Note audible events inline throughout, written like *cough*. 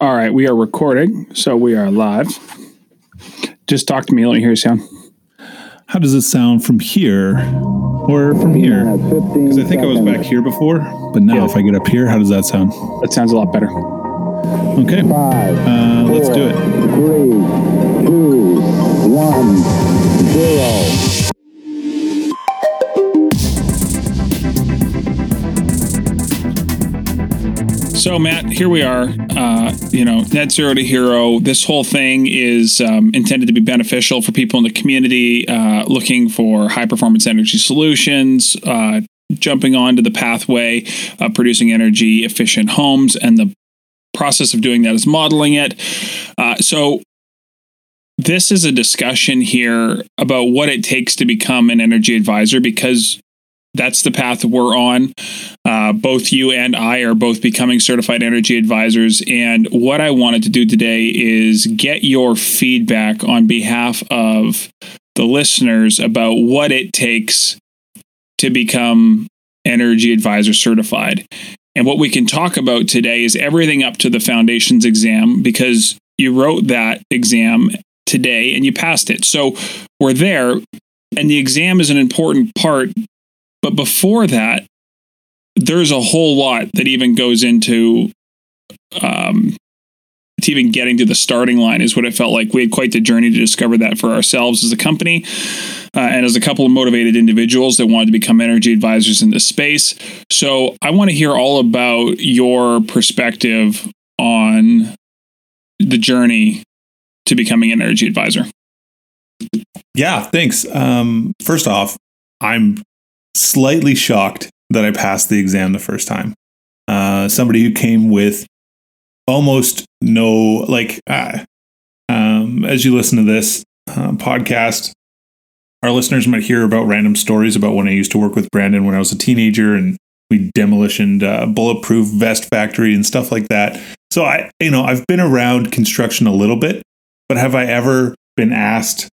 All right, we are recording, so we are live. Just talk to me. Let me hear you sound. How does it sound from here or from here? Because I think I was back here before, but now Yeah. if I get up here, how does that sound? That sounds a lot better. Okay, uh, let's do it. So, Matt, here we are. Uh, you know, net zero to hero. This whole thing is um, intended to be beneficial for people in the community uh, looking for high performance energy solutions, uh, jumping onto the pathway of producing energy efficient homes. And the process of doing that is modeling it. Uh, so, this is a discussion here about what it takes to become an energy advisor because that's the path we're on. Uh, both you and I are both becoming certified energy advisors. And what I wanted to do today is get your feedback on behalf of the listeners about what it takes to become energy advisor certified. And what we can talk about today is everything up to the foundations exam because you wrote that exam today and you passed it. So we're there. And the exam is an important part but before that, there's a whole lot that even goes into um, to even getting to the starting line is what it felt like. We had quite the journey to discover that for ourselves as a company uh, and as a couple of motivated individuals that wanted to become energy advisors in this space. So I want to hear all about your perspective on the journey to becoming an energy advisor. Yeah, thanks. Um, first off, I'm slightly shocked that I passed the exam the first time. Uh, somebody who came with almost no, like, uh, um, as you listen to this uh, podcast, our listeners might hear about random stories about when I used to work with Brandon when I was a teenager and we demolished uh, bulletproof vest factory and stuff like that. So I, you know, I've been around construction a little bit, but have I ever been asked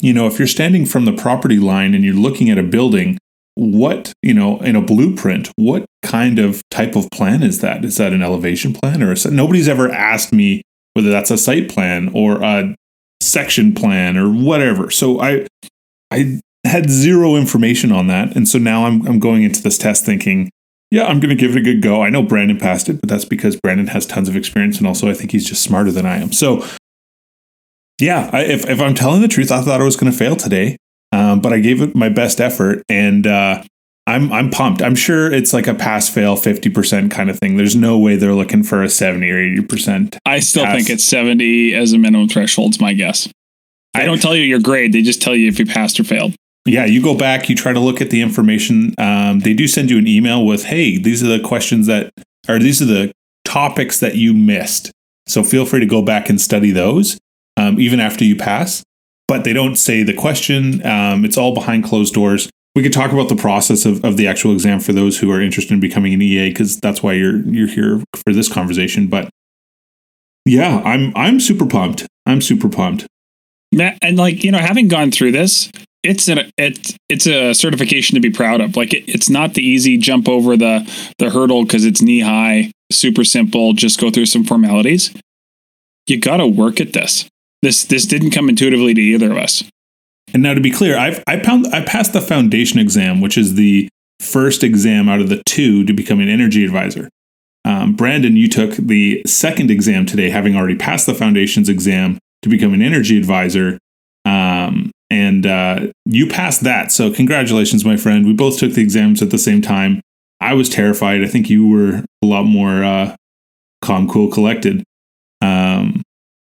you know, if you're standing from the property line and you're looking at a building, what, you know, in a blueprint, what kind of type of plan is that? Is that an elevation plan or nobody's ever asked me whether that's a site plan or a section plan or whatever. So I I had zero information on that. And so now I'm I'm going into this test thinking, yeah, I'm going to give it a good go. I know Brandon passed it, but that's because Brandon has tons of experience and also I think he's just smarter than I am. So yeah, I, if if I'm telling the truth, I thought I was going to fail today, um, but I gave it my best effort, and uh, I'm I'm pumped. I'm sure it's like a pass fail fifty percent kind of thing. There's no way they're looking for a seventy or eighty percent. I still Pass. think it's 70 as a minimum threshold, is my guess. I don't tell you your grade, they just tell you if you passed or failed. Yeah, you go back, you try to look at the information. Um, they do send you an email with, "Hey, these are the questions that, or these are the topics that you missed." So feel free to go back and study those, um, even after you pass. But they don't say the question. Um, it's all behind closed doors. We could talk about the process of, of the actual exam for those who are interested in becoming an EA, because that's why you're you're here for this conversation. But yeah, I'm I'm super pumped. I'm super pumped. Matt, and like you know, having gone through this, it's an it, it's a certification to be proud of. Like it, it's not the easy jump over the the hurdle because it's knee high, super simple. Just go through some formalities. You got to work at this. This this didn't come intuitively to either of us. And now to be clear, I've I pound, I passed the foundation exam, which is the first exam out of the two to become an energy advisor. Um, Brandon, you took the second exam today, having already passed the foundations exam to become an energy advisor. Um, and uh, you passed that. So congratulations, my friend. We both took the exams at the same time. I was terrified. I think you were a lot more uh, calm, cool, collected. Um,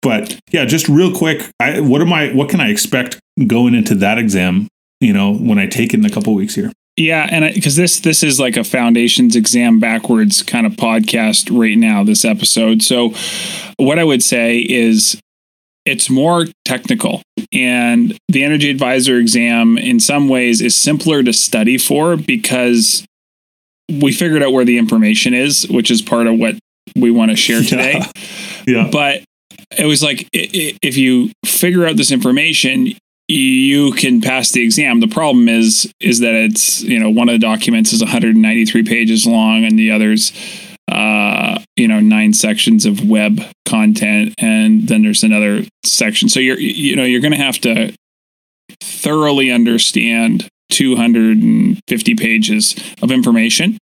but yeah, just real quick, I, what am I? What can I expect going into that exam? You know, when I take it in a couple weeks here. Yeah, and because this this is like a foundations exam backwards kind of podcast right now. This episode. So, what I would say is it's more technical and the energy advisor exam in some ways is simpler to study for because we figured out where the information is which is part of what we want to share *laughs* today Yeah. but it was like if you figure out this information you can pass the exam the problem is is that it's you know one of the documents is 193 pages long and the others uh, you know, nine sections of web content, and then there's another section. So you're, you know, you're going to have to thoroughly understand 250 pages of information.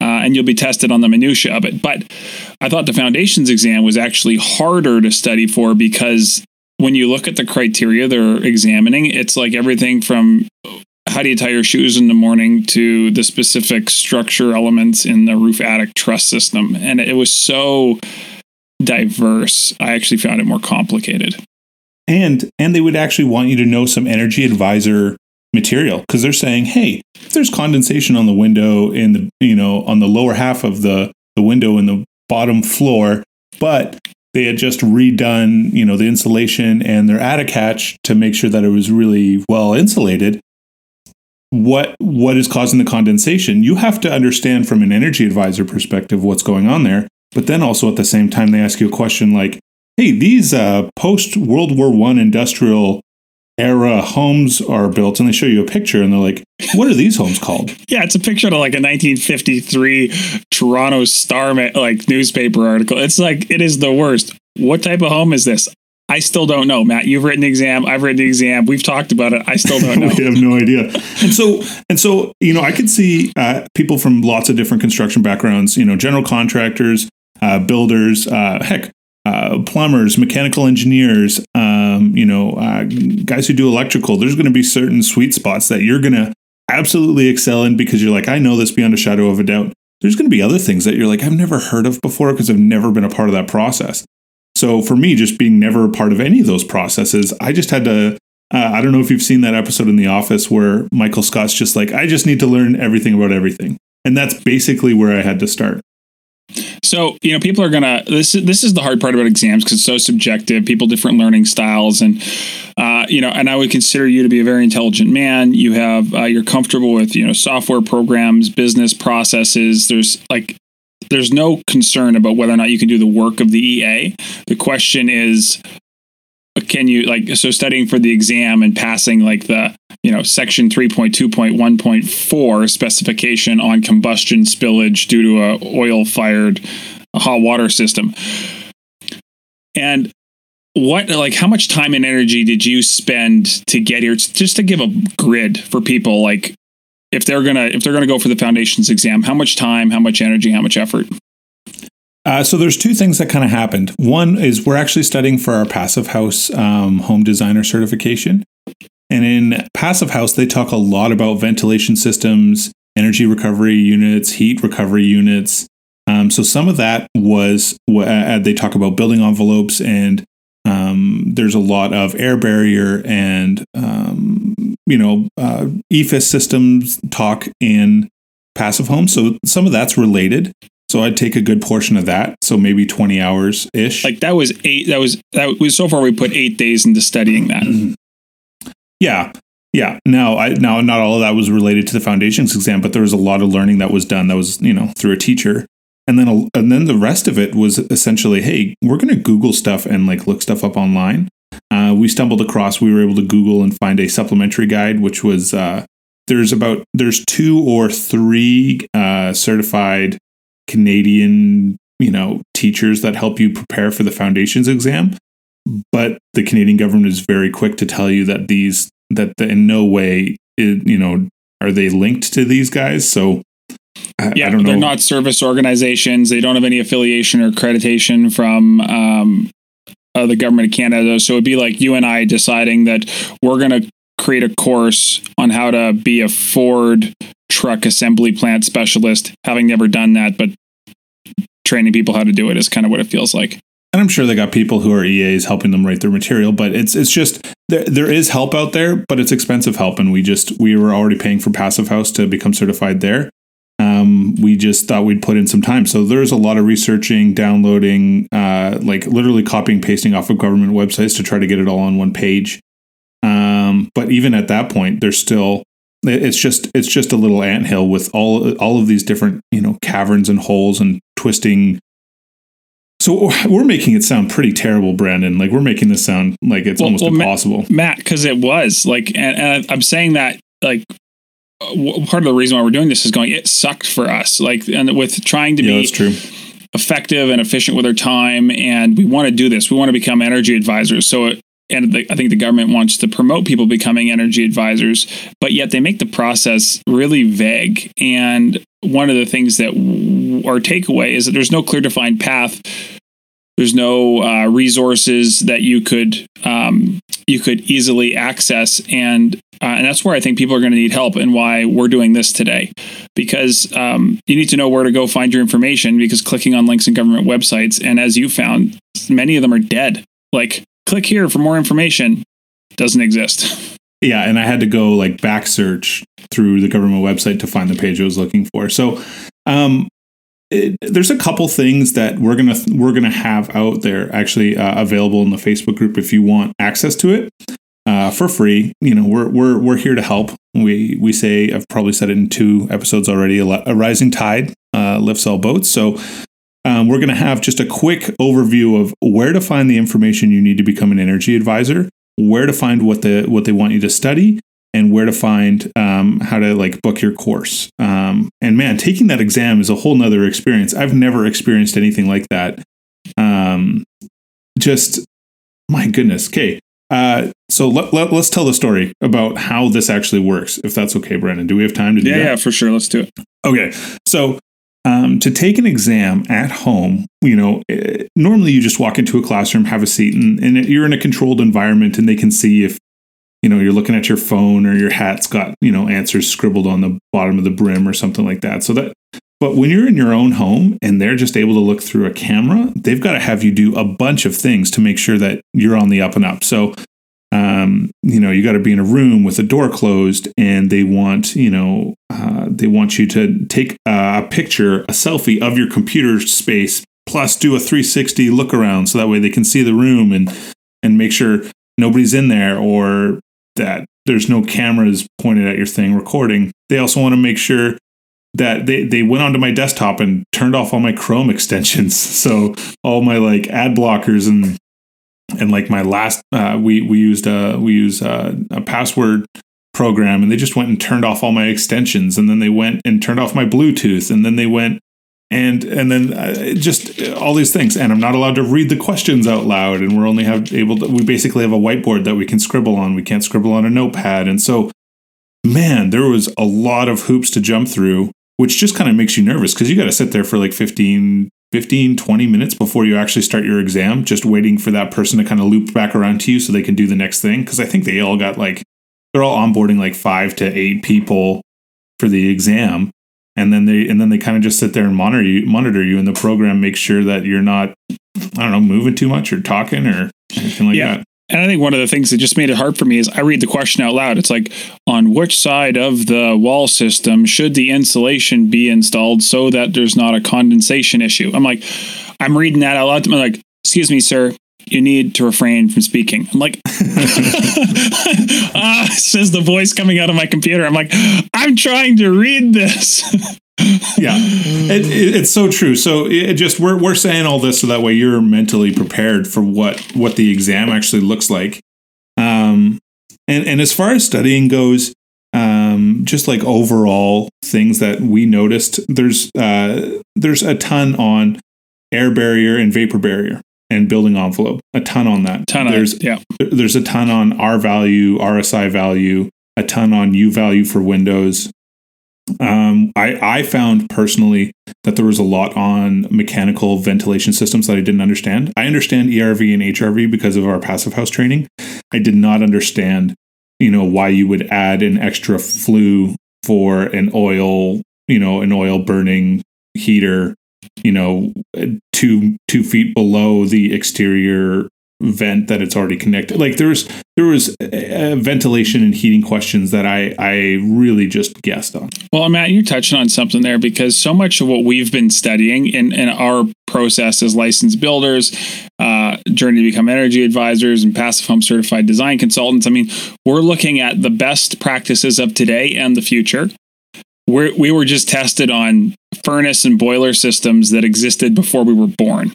Uh, and you'll be tested on the minutia of it. But I thought the foundations exam was actually harder to study for because when you look at the criteria they're examining, it's like everything from how do you tie your shoes in the morning to the specific structure elements in the roof attic truss system. And it was so diverse. I actually found it more complicated. And and they would actually want you to know some energy advisor material. Because they're saying, hey, there's condensation on the window in the you know on the lower half of the the window in the bottom floor, but they had just redone you know the insulation and their attic hatch to make sure that it was really well insulated. What what is causing the condensation? You have to understand from an energy advisor perspective what's going on there but then also at the same time they ask you a question like hey these uh, post world war one industrial era homes are built and they show you a picture and they're like what are these homes called yeah it's a picture of like a 1953 toronto star like newspaper article it's like it is the worst what type of home is this I still don't know, Matt. You've written the exam. I've written the exam. We've talked about it. I still don't *laughs* know. we have no idea. And so, and so, you know, I could see uh, people from lots of different construction backgrounds. You know, general contractors, uh, builders, uh, heck, uh, plumbers, mechanical engineers. Um, you know, uh, guys who do electrical. There's going to be certain sweet spots that you're going to absolutely excel in because you're like, I know this beyond a shadow of a doubt. There's going to be other things that you're like, I've never heard of before because I've never been a part of that process. So for me, just being never a part of any of those processes, I just had to. Uh, I don't know if you've seen that episode in The Office where Michael Scott's just like, I just need to learn everything about everything, and that's basically where I had to start. So you know, people are gonna. This this is the hard part about exams because it's so subjective. People different learning styles, and uh, you know, and I would consider you to be a very intelligent man. You have uh, you're comfortable with you know software programs, business processes. There's like there's no concern about whether or not you can do the work of the EA. The question is, can you like so studying for the exam and passing like the you know section 3.2.1.4 specification on combustion spillage due to a oil fired hot water system. And what like how much time and energy did you spend to get here? Just to give a grid for people like if they're gonna if they're gonna go for the foundations exam how much time how much energy how much effort? Uh, so there's two things that kind of happened. One is we're actually studying for our passive house um, home designer certification and in passive house they talk a lot about ventilation systems energy recovery units heat recovery units um, so some of that was uh, they talk about building envelopes and um, there's a lot of air barrier and um, you know uh, EIFS systems talk in passive homes. So some of that's related. So I'd take a good portion of that. So maybe 20 hours ish. Like that was eight. That was that was so far. We put eight days into studying that. Yeah. Yeah. Now, I now not all of that was related to the foundations exam, but there was a lot of learning that was done that was you know through a teacher and then and then the rest of it was essentially hey we're going to google stuff and like look stuff up online uh, we stumbled across we were able to google and find a supplementary guide which was uh, there's about there's two or three uh, certified canadian you know teachers that help you prepare for the foundations exam but the canadian government is very quick to tell you that these that the, in no way it, you know are they linked to these guys so I, yeah, I don't they're not service organizations. They don't have any affiliation or accreditation from um, uh, the government of Canada. So it'd be like you and I deciding that we're going to create a course on how to be a Ford truck assembly plant specialist, having never done that, but training people how to do it is kind of what it feels like. And I'm sure they got people who are EAs helping them write their material, but it's it's just there there is help out there, but it's expensive help, and we just we were already paying for Passive House to become certified there um, we just thought we'd put in some time. So there's a lot of researching, downloading, uh, like literally copying, pasting off of government websites to try to get it all on one page. Um, but even at that point, there's still it's just it's just a little anthill with all all of these different you know caverns and holes and twisting. So oh, we're making it sound pretty terrible, Brandon. Like we're making this sound like it's well, almost well, impossible, Matt. Because it was like, and, and I'm saying that like uh, part of the reason why we're doing this is going. It sucked for us, like, and with trying to Yeah, be effective and efficient with our time, and we want to do this. We want to become energy advisors. So. It, and the, I think the government wants to promote people becoming energy advisors, but yet they make the process really vague. And one of the things that our takeaway is that there's no clear defined path. There's no uh, resources that you could um, you could easily access, and uh, and that's where I think people are going to need help, and why we're doing this today, because um, you need to know where to go find your information. Because clicking on links in government websites, and as you found, many of them are dead. Like click here for more information doesn't exist. *laughs* Yeah, and I had to go like back search through the government website to find the page I was looking for. So, um, it, there's a couple things that we're gonna we're gonna have out there actually uh, available in the Facebook group if you want access to it uh, for free. You know, we're we're we're here to help. We we say I've probably said it in two episodes already. A, rising tide uh, lifts all boats. So. Um, we're going to have just a quick overview of where to find the information you need to become an energy advisor, where to find what the what they want you to study, and where to find um, how to like book your course. Um, and man, taking that exam is a whole nother experience. I've never experienced anything like that. Um, just my goodness. Okay. Uh, so let, let, us tell the story about how this actually works, if that's okay, Brandon. Do we have time to do Yeah, that? yeah, for sure. Let's do it. Okay. So um, to take an exam at home, you know, eh, normally you just walk into a classroom, have a seat, and, and you're in a controlled environment, and they can see if, you know, you're looking at your phone or your hat's got, you know, answers scribbled on the bottom of the brim or something like that. So that, but when you're in your own home and they're just able to look through a camera, they've got to have you do a bunch of things to make sure that you're on the up and up. So um, you know, you got to be in a room with the door closed, and they want, you know, uh, they want you to take a picture, a selfie of your computer space, plus do a 360 look around, so that way they can see the room and and make sure nobody's in there or that there's no cameras pointed at your thing recording. They also want to make sure that they, they went onto my desktop and turned off all my Chrome *laughs* extensions. So all my like ad blockers and and like my last uh, we we used a we use a, a password program and they just went and turned off all my extensions and then they went and turned off my bluetooth and then they went and and then uh, just all these things and i'm not allowed to read the questions out loud and we're only have able to we basically have a whiteboard that we can scribble on. We can't scribble on a notepad and so man there was a lot of hoops to jump through which just kind of makes you nervous because you got to sit there for like 15 15 20 minutes before you actually start your exam just waiting for that person to kind of loop back around to you so they can do the next thing. Because i think they all got like they're all onboarding like five to eight people for the exam. And then they and then they kind of just sit there and monitor you monitor you in the program make sure that you're not i don't know moving too much or talking or anything like Yeah. that And I think one of the things that just made it hard for me is I read the question out loud. It's like, on which side of the wall system should the insulation be installed so that there's not a condensation issue? I'm like, I'm reading that out loud. I'm like, excuse me, sir, you need to refrain from speaking. I'm like, *laughs* ah, says the voice coming out of my computer. I'm like, I'm trying to read this. *laughs* yeah it, it, it's so true so it just we're, we're saying all this so that way you're mentally prepared for what what the exam actually looks like um and and as far as studying goes um just like overall things that we noticed there's uh there's a ton on air barrier and vapor barrier and building envelope a ton on that Ton there's yeah. there's a ton on R value, RSI value, a ton on U value for Windows. Um, I, I found personally that there was a lot on mechanical ventilation systems that I didn't understand. I understand ERV and HRV because of our passive house training. I did not understand, you know, why you would add an extra flue for an oil, you know, an oil burning heater, you know, two two feet below the exterior vent that it's already connected. Like there was there was ventilation and heating questions that I I really just guessed on. Well, Matt, you're touching on something there because so much of what we've been studying in, in our process as licensed builders, uh, journey to become energy advisors, and passive home certified design consultants. I mean, we're looking at the best practices of today and the future. We're, we were just tested on furnace and boiler systems that existed before we were born.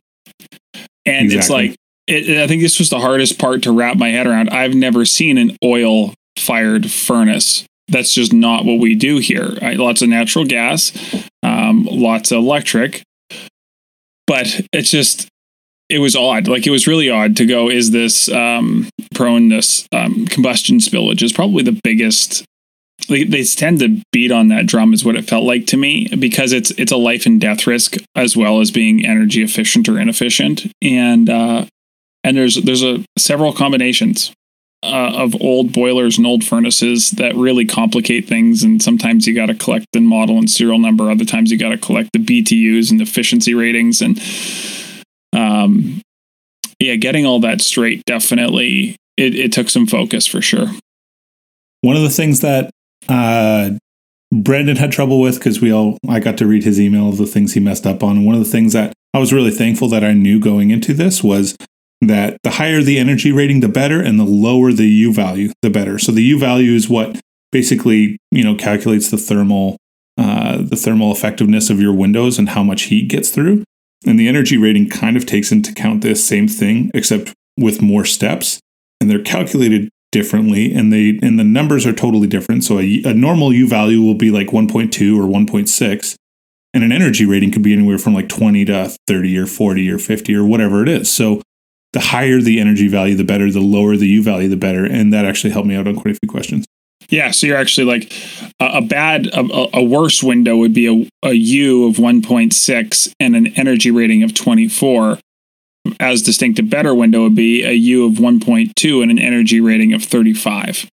And it's like, it, I think this was the hardest part to wrap my head around. I've never seen an oil fired furnace that's just not what we do here. Right? Lots of natural gas, um, lots of electric, but it's just it was odd. Like it was really odd to go. Is this um, prone this um, combustion spillage? Is probably the biggest. They, they tend to beat on that drum, is what it felt like to me, because it's it's a life and death risk as well as being energy efficient or inefficient, and uh, and there's there's a several combinations uh, of old boilers and old furnaces that really complicate things. And sometimes you got to collect the model and serial number. Other times you got to collect the BTUs and efficiency ratings. And um, yeah, getting all that straight definitely it, it took some focus for sure. One of the things that uh, Brandon had trouble with because we all I got to read his email of the things he messed up on. And one of the things that I was really thankful that I knew going into this was that the higher the energy rating, the better, and the lower the U value, the better. So the U value is what basically you know calculates the thermal uh, the thermal effectiveness of your windows and how much heat gets through. And the energy rating kind of takes into account this same thing, except with more steps, and they're calculated differently, and they and the numbers are totally different. So a, a normal U value will be like 1.2 or 1.6, and an energy rating could be anywhere from like 20 to 30 or 40 or 50 or whatever it is. So the higher the energy value, the better. The lower the U value, the better. And that actually helped me out on quite a few questions. Yeah, so you're actually like a, a bad, a, a, worse window would be a, a U of 1.6 and an energy rating of 24. As distinct, a better window would be a U of 1.2 and an energy rating of 35.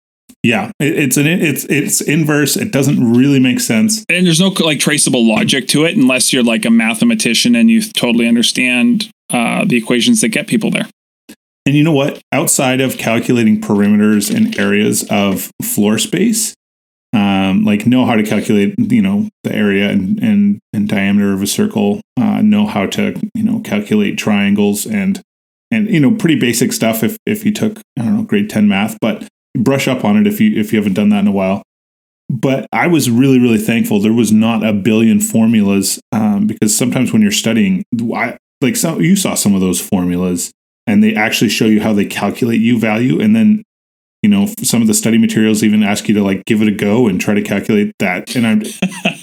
Yeah, it's an it's it's inverse. It doesn't really make sense, and there's no like traceable logic to it unless you're like a mathematician and you totally understand uh, the equations that get people there. And you know what? Outside of calculating perimeters and areas of floor space, um, like know how to calculate, you know, the area and and, and diameter of a circle, uh, know how to, you know, calculate triangles and and you know, pretty basic stuff if if you took I don't know grade ten math, but brush up on it if you if you haven't done that in a while. But I was really really thankful there was not a billion formulas um, because sometimes when you're studying, I, like some you saw some of those formulas and they actually show you how they calculate u value and then you know some of the study materials even ask you to like give it a go and try to calculate that. And i'm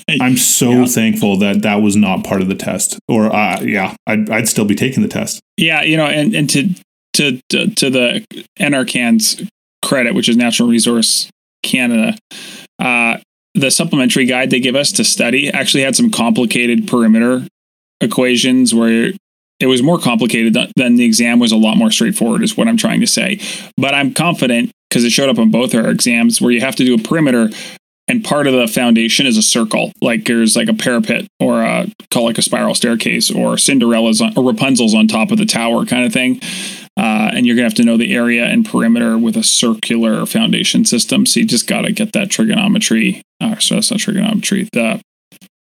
*laughs* i'm so yeah. thankful that that was not part of the test. Or uh, yeah I'd, I'd still be taking the test. Yeah you know and and to to to, to the NRCan's credit which is natural resource canada uh the supplementary guide they give us to study actually had some complicated perimeter equations where it was more complicated than the exam was a lot more straightforward is what i'm trying to say. But i'm confident because it showed up on both our exams where you have to do a perimeter and part of the foundation is a circle. Like there's like a parapet or a call like a spiral staircase or cinderella's on, or rapunzel's on top of the tower kind of thing. Uh, and you're gonna have to know the area and perimeter with a circular foundation system. So you just got to get that trigonometry uh, so that's not trigonometry the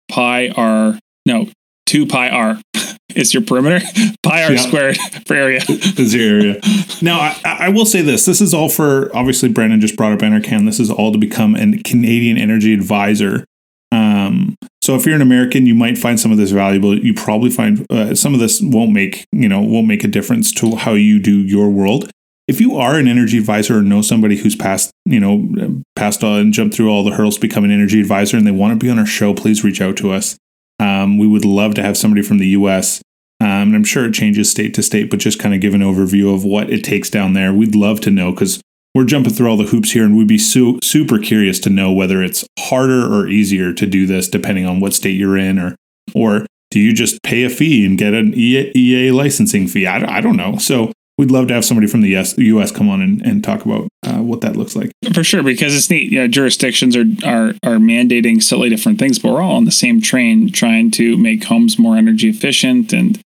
pi r no 2 pi r *laughs* is your perimeter. *laughs* pi r yeah. squared for area. *laughs* is your area. Now, I, I, will say this. This is all for, obviously, Brandon just brought up NRCan. This is all to become a Canadian energy advisor. Um, so if you're an American, you might find some of this valuable. You probably find uh, some of this won't make, you know, won't make a difference to how you do your world. If you are an energy advisor or know somebody who's passed, you know, passed on and jumped through all the hurdles to become an energy advisor and they want to be on our show, please reach out to us. Um, we would love to have somebody from the US. Um, and I'm sure it changes state to state, but just kind of give an overview of what it takes down there. We'd love to know because we're jumping through all the hoops here and we'd be su- super curious to know whether it's harder or easier to do this depending on what state you're in or or do you just pay a fee and get an EA, licensing fee? I, I don't know. So we'd love to have somebody from the US, US come on and, and talk about uh, what that looks like. For sure, because it's neat. You know, jurisdictions are, are are mandating slightly different things, but we're all on the same train trying to make homes more energy efficient. And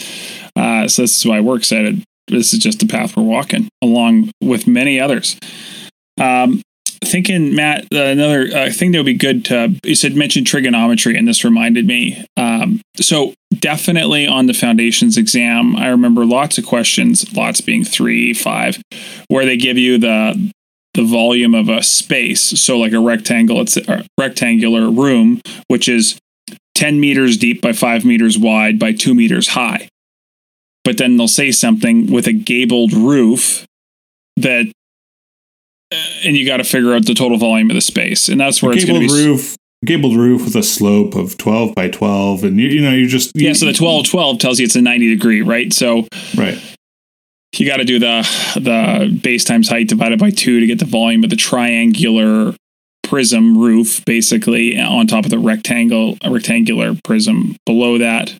uh, so this is why we're excited. This is just the path we're walking along with many others. Um, thinking, Matt, uh, another uh, thing that would be good to you said mention trigonometry, and this reminded me. Um, so definitely on the foundations exam, I remember lots of questions, lots being three, five, where they give you the the volume of a space. So like a rectangle, it's a rectangular room, which is 10 meters deep by five meters wide by two meters high. But then they'll say something with a gabled roof that and you got to figure out the total volume of the space, and that's where it's going to gabled be. roof, gabled roof with a slope of twelve by twelve, and you, you know you just Yeah, so the 12 12 tells you it's a 90 degree, right? So right. you got to do the the base times height divided by two to get the volume of the triangular prism roof, basically on top of the rectangle a rectangular prism below that.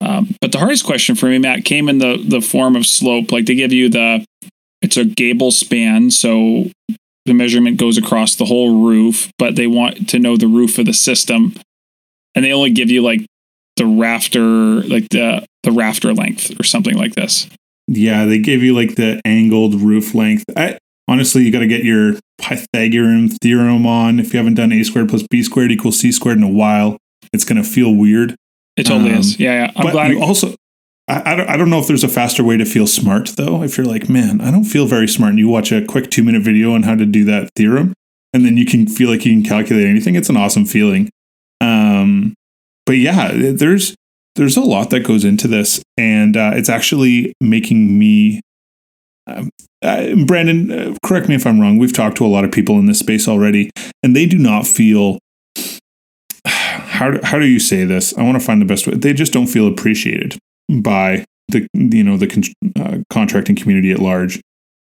Um, but the hardest question for me, Matt, came in the the form of slope. Like they give you the it's a gable span, so the measurement goes across the whole roof, but they want to know the roof of the system, and they only give you like the rafter, like the the rafter length or something like this. Yeah, they give you like the angled roof length. I honestly, you got to get your Pythagorean theorem on. If you haven't done a squared plus b squared equals c squared in a while, it's going to feel weird. It totally Um, is. Yeah, yeah. I'm but glad. you also, I, I, don't, I don't know if there's a faster way to feel smart though. If you're like, man, I don't feel very smart, and you watch a quick two minute video on how to do that theorem, and then you can feel like you can calculate anything. It's an awesome feeling. Um, but yeah, there's there's a lot that goes into this, and uh, it's actually making me. Um, uh, Brandon, uh, correct me if I'm wrong. We've talked to a lot of people in this space already, and they do not feel. *sighs* How how do you say this? I want to find the best way. They just don't feel appreciated by the you know the con- uh, contracting community at large.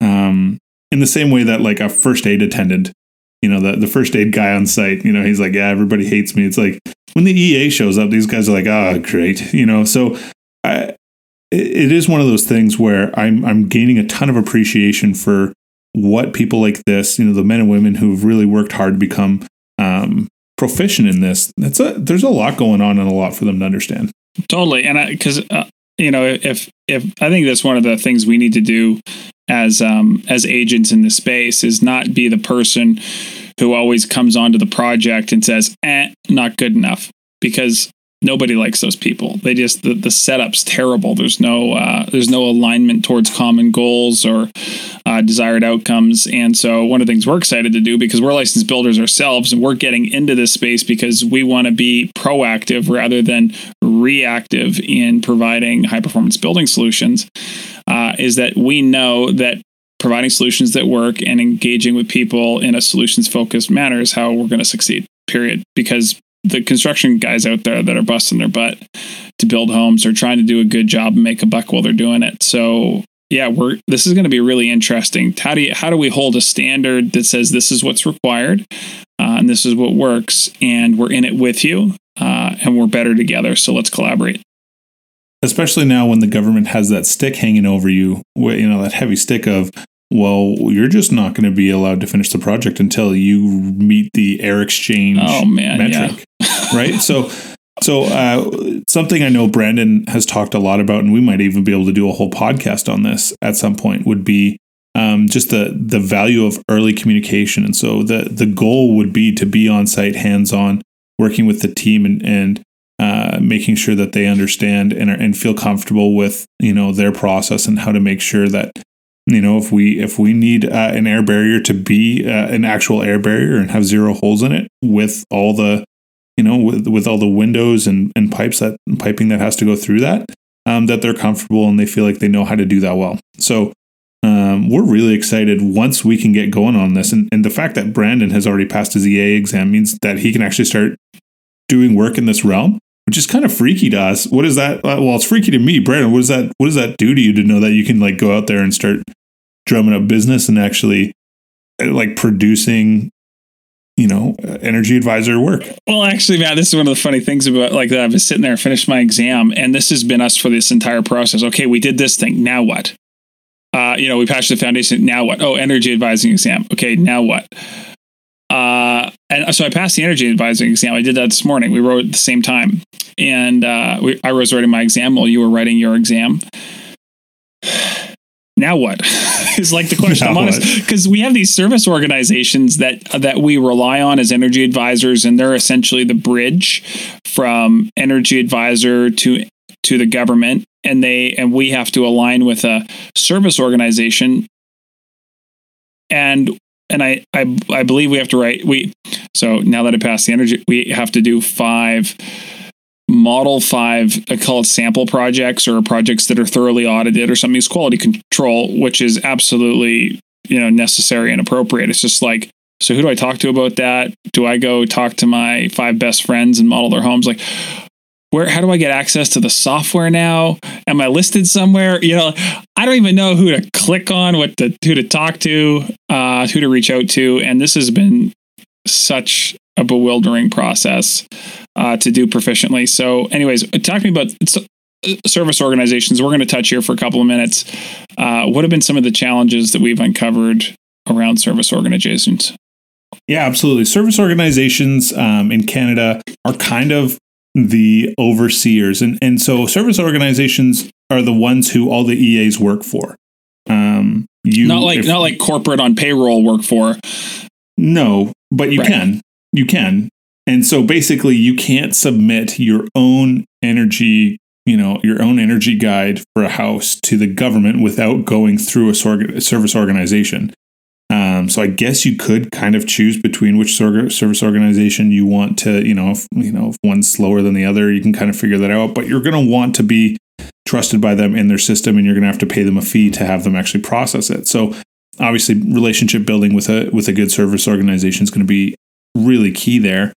Um, in the same way that like a first aid attendant, you know, the the first aid guy on site, you know, he's like, yeah, everybody hates me. It's like when the EA shows up, these guys are like, ah, great, you know. So I, it- it is one of those things where I'm I'm gaining a ton of appreciation for what people like this, you know, the men and women who've really worked hard to become um, proficient in this. That's a there's a lot going on and a lot for them to understand. Totally, and I because uh, you know, if if I think that's one of the things we need to do as um, as agents in the space is not be the person who always comes onto the project and says, "eh, not good enough," because nobody likes those people. They just the, the setup's terrible. There's no uh, there's no alignment towards common goals or uh, desired outcomes. And so one of the things we're excited to do because we're licensed builders ourselves and we're getting into this space because we want to be proactive rather than reactive in providing high performance building solutions. Uh, is that we know that providing solutions that work and engaging with people in a solutions focused manner is how we're going to succeed. Period. Because the construction guys out there that are busting their butt to build homes are trying to do a good job and make a buck while they're doing it. So yeah, we're this is going to be really interesting. How do you, how do we hold a standard that says this is what's required uh, and this is what works, and we're in it with you, uh, and we're better together. So let's collaborate. especially now when the government has that stick hanging over you, you know, that heavy stick of, well, you're just not going to be allowed to finish the project until you meet the air exchange Oh man, yeah. metric, right? So, *laughs* so uh, something I know Brandon has talked a lot about, and we might even be able to do a whole podcast on this at some point. Would be um, just the the value of early communication, and so the the goal would be to be on site, hands on, working with the team, and and uh, making sure that they understand and are, and feel comfortable with you know their process and how to make sure that you know if we if we need uh, an air barrier to be uh, an actual air barrier and have zero holes in it with all the you know with with all the windows and and pipes that piping that has to go through that um, that they're comfortable and they feel like they know how to do that well so um, we're really excited once we can get going on this and, and the fact that brandon has already passed his ea exam means that he can actually start doing work in this realm which is kind of freaky to us. What is that? uh, Well, it's freaky to me, Brandon. What does that? What does that do to you to know that you can like go out there and start drumming up business and actually like producing, energy advisor work? Well, actually, Matt, this is one of the funny things about like that. I was sitting there finished my exam, and this has been us for this entire process. Okay, we did this thing. Now what? Uh, you know, we passed the foundation. Now what? Oh, energy advising exam. Okay, now what? Uh, and so I passed the energy advising exam. I did that this morning. We wrote at the same time, and uh, we, I was writing my exam while you were writing your exam. Now what? *laughs* is like the question. I'm honest because we have these service organizations that that we rely on as energy advisors, and they're essentially the bridge from energy advisor to to the government, and they and we have to align with a service organization, and and I I I believe we have to write we. So now that I passed the energy, we have to do five model five i call it sample projects or projects that are thoroughly audited or something is quality control which is absolutely you know necessary and appropriate. It's just like, so who do I talk to about that? Do I go talk to my five best friends and model their homes? Like, where how do I get access to the software now? Am I listed somewhere? You know, I don't even know who to click on, what to who to talk to, uh, who to reach out to, and this has been such a bewildering process uh, to do proficiently. So, anyways, talking about service organizations, we're going to touch here for a couple of minutes. Uh, what have been some of the challenges that we've uncovered around service organizations? Yeah, absolutely. Service organizations um, in Canada are kind of the overseers, and and so service organizations are the ones who all the EAs work for. Um, you not like if, not like corporate on payroll work for. No, but you right. can. You can. And so basically you can't submit your own energy, you know, your own energy guide for a house to the government without going through a service organization. Um, so I guess you could kind of choose between which service organization you want to, you know, if, you know, if one's slower than the other, you can kind of figure that out. But you're going to want to be trusted by them in their system, and you're going to have to pay them a fee to have them actually process it. So obviously relationship building with a with a good service organization is going to be really key there.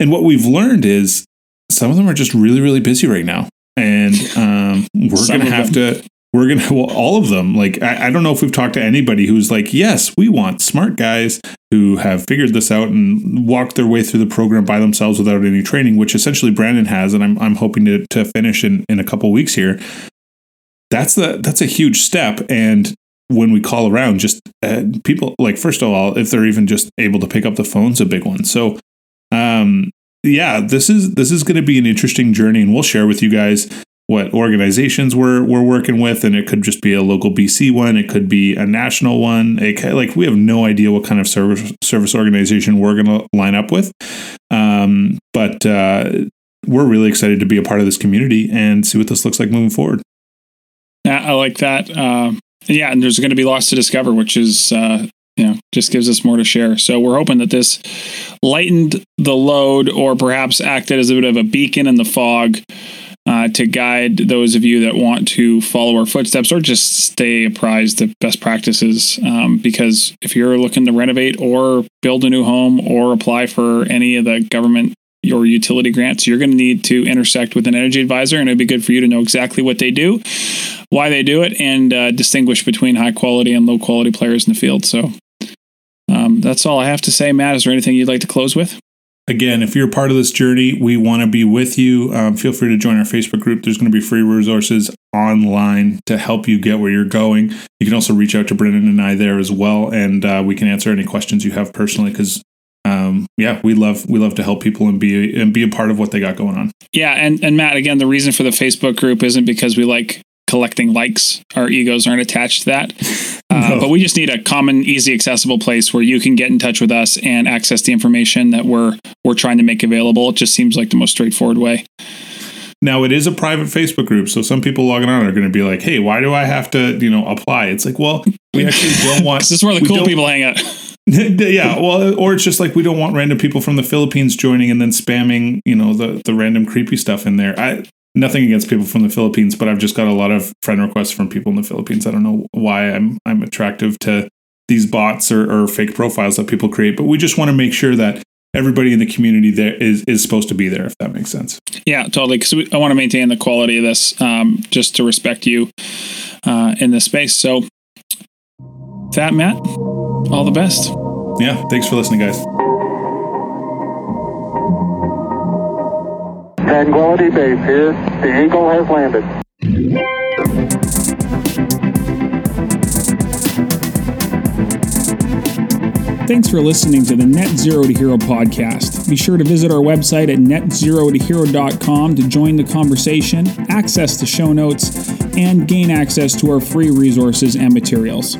And what we've learned is some of them are just really really busy right now, and *laughs* um, we're going to have to we're going *laughs* to well all of them. Like I, I don't know if we've talked to anybody who's like yes we want smart guys who have figured this out and walked their way through the program by themselves without any training which essentially brandon has and i'm, I'm hoping to, to finish in, in a couple weeks here. That's the that's a huge step. And when we call around, just uh, people like first of all, if they're even just able to pick up the phone's a big one. So, um, yeah, this is this is going to be an interesting journey, and we'll share with you guys what organizations we're we're working with, and it could just be a local BC one, it could be a national one. It, like we have no idea what kind of service service organization we're going to line up with, um, but uh, we're really excited to be a part of this community and see what this looks like moving forward. Yeah, I like that. Uh, yeah, and there's going to be lots to discover, which is uh, you know just gives us more to share. So we're hoping that this lightened the load, or perhaps acted as a bit of a beacon in the fog. Uh, to guide those of you that want to follow our footsteps or just stay apprised of best practices. Um, because if you're looking to renovate or build a new home or apply for any of the government your utility grants, you're going to need to intersect with an energy advisor, and it'd be good for you to know exactly what they do why they do it and uh, distinguish between high quality and low quality players in the field. So um, that's all I have to say. Matt, is there anything you'd like to close with? Again, if you're part of this journey, we want to be with you. Um, feel free to join our Facebook group. There's going to be free resources online to help you get where you're going. You can also reach out to Brandon and I there as well, and uh, we can answer any questions you have personally because um, yeah, we love we love to help people and be and be a part of what they got going on. Yeah, and and Matt, again, the reason for the Facebook group isn't because we like collecting likes. Our egos aren't attached to that. *laughs* Uh, no. But we just need a common, easy, accessible place where you can get in touch with us and access the information that we're we're trying to make available. It just seems like the most straightforward way. Now it is a private Facebook group, so some people logging on are going to be like, "Hey, why do I have to, you know, apply?" It's like, well, we actually don't *laughs* want. this is where the cool people hang out. *laughs* yeah, well, or it's just like we don't want random people from the Philippines joining and then spamming, you know, the the random creepy stuff in there. I nothing against people from the Philippines, but I've just got a lot of friend requests from people in the Philippines. I don't know why I'm I'm attractive to these bots or, or fake profiles that people create, but we just want to make sure that everybody in the community there is is supposed to be there if that makes sense yeah totally because i want to maintain the quality of this um, just to respect you uh, in this space so that matt all the best yeah thanks for listening guys Tranquility Base here. The Eagle has landed. Thanks for listening to the Net Zero to Hero podcast. Be sure to visit our website at netzerotohero.com to join the conversation, access the show notes, and gain access to our free resources and materials.